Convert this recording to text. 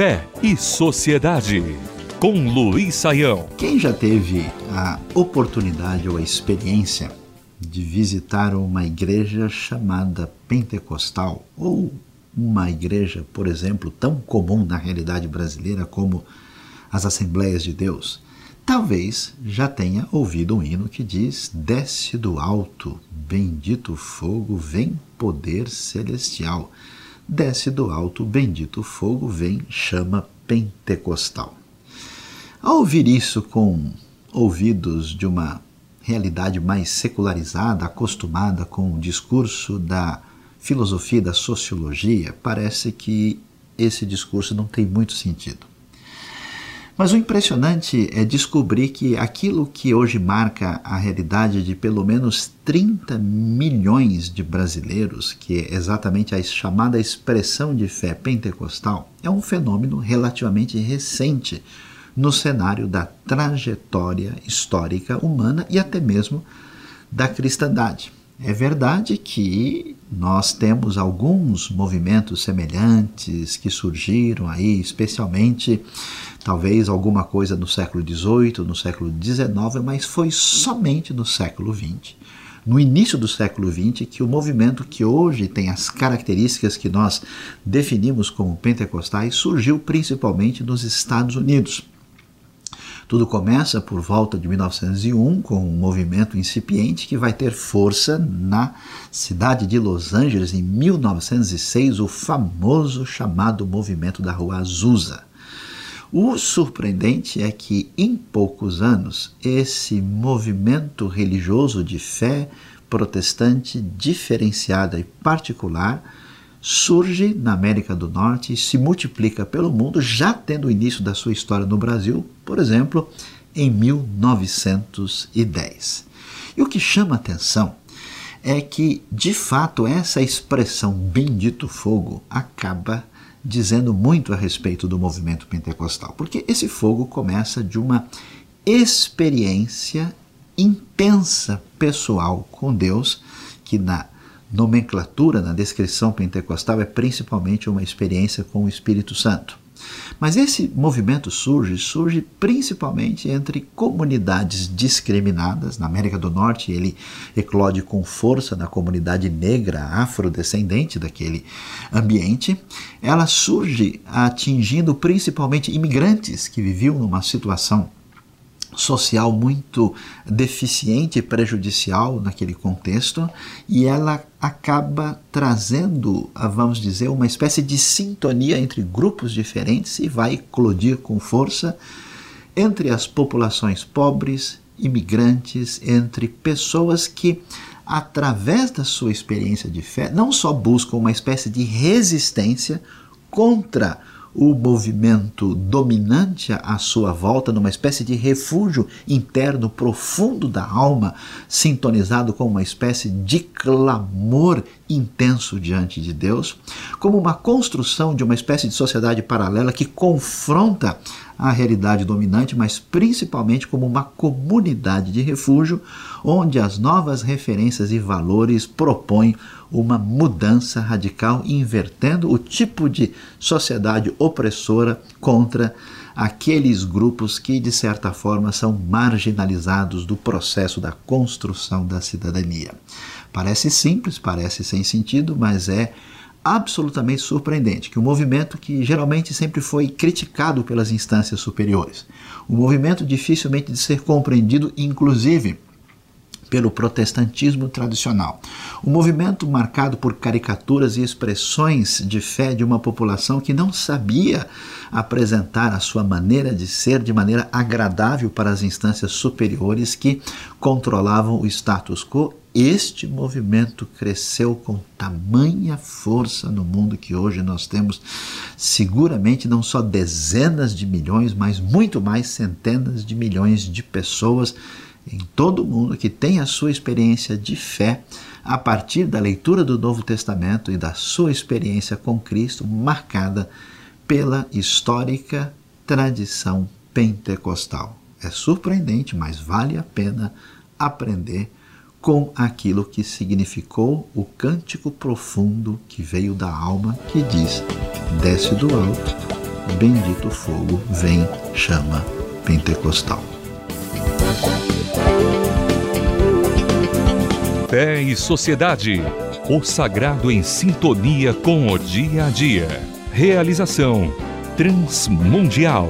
Fé e Sociedade, com Luiz Saião. Quem já teve a oportunidade ou a experiência de visitar uma igreja chamada pentecostal ou uma igreja, por exemplo, tão comum na realidade brasileira como as Assembleias de Deus, talvez já tenha ouvido um hino que diz: Desce do alto, bendito fogo, vem poder celestial. Desce do alto, bendito fogo, vem chama pentecostal. Ao ouvir isso com ouvidos de uma realidade mais secularizada, acostumada com o discurso da filosofia da sociologia, parece que esse discurso não tem muito sentido. Mas o impressionante é descobrir que aquilo que hoje marca a realidade de pelo menos 30 milhões de brasileiros, que é exatamente a chamada expressão de fé pentecostal, é um fenômeno relativamente recente no cenário da trajetória histórica humana e até mesmo da cristandade. É verdade que nós temos alguns movimentos semelhantes que surgiram aí, especialmente talvez alguma coisa no século XVIII, no século XIX, mas foi somente no século XX, no início do século XX, que o movimento que hoje tem as características que nós definimos como pentecostais surgiu principalmente nos Estados Unidos. Tudo começa por volta de 1901 com um movimento incipiente que vai ter força na cidade de Los Angeles em 1906, o famoso chamado movimento da Rua Azusa. O surpreendente é que em poucos anos esse movimento religioso de fé protestante diferenciada e particular surge na América do Norte e se multiplica pelo mundo, já tendo o início da sua história no Brasil, por exemplo, em 1910. E o que chama atenção é que, de fato, essa expressão bendito fogo acaba dizendo muito a respeito do movimento pentecostal, porque esse fogo começa de uma experiência intensa pessoal com Deus, que na nomenclatura, na descrição pentecostal, é principalmente uma experiência com o Espírito Santo. Mas esse movimento surge, surge principalmente entre comunidades discriminadas. Na América do Norte, ele eclode com força na comunidade negra afrodescendente daquele ambiente. Ela surge atingindo principalmente imigrantes que viviam numa situação social muito deficiente e prejudicial naquele contexto, e ela acaba trazendo, vamos dizer, uma espécie de sintonia entre grupos diferentes e vai eclodir com força entre as populações pobres, imigrantes, entre pessoas que através da sua experiência de fé, não só buscam uma espécie de resistência contra o movimento dominante à sua volta, numa espécie de refúgio interno profundo da alma, sintonizado com uma espécie de clamor intenso diante de Deus, como uma construção de uma espécie de sociedade paralela que confronta a realidade dominante, mas principalmente como uma comunidade de refúgio, onde as novas referências e valores propõem uma mudança radical, invertendo o tipo de sociedade opressora contra aqueles grupos que, de certa forma, são marginalizados do processo da construção da cidadania. Parece simples, parece sem sentido, mas é absolutamente surpreendente que o um movimento que geralmente sempre foi criticado pelas instâncias superiores, um movimento dificilmente de ser compreendido, inclusive pelo protestantismo tradicional. Um movimento marcado por caricaturas e expressões de fé de uma população que não sabia apresentar a sua maneira de ser de maneira agradável para as instâncias superiores que controlavam o status quo este movimento cresceu com tamanha força no mundo que hoje nós temos, seguramente não só dezenas de milhões, mas muito mais centenas de milhões de pessoas em todo mundo que têm a sua experiência de fé a partir da leitura do Novo Testamento e da sua experiência com Cristo, marcada pela histórica tradição pentecostal. É surpreendente, mas vale a pena aprender com aquilo que significou o cântico profundo que veio da alma que diz: Desce do alto, bendito fogo, vem, chama pentecostal. Fé e Sociedade. O sagrado em sintonia com o dia a dia. Realização Transmundial.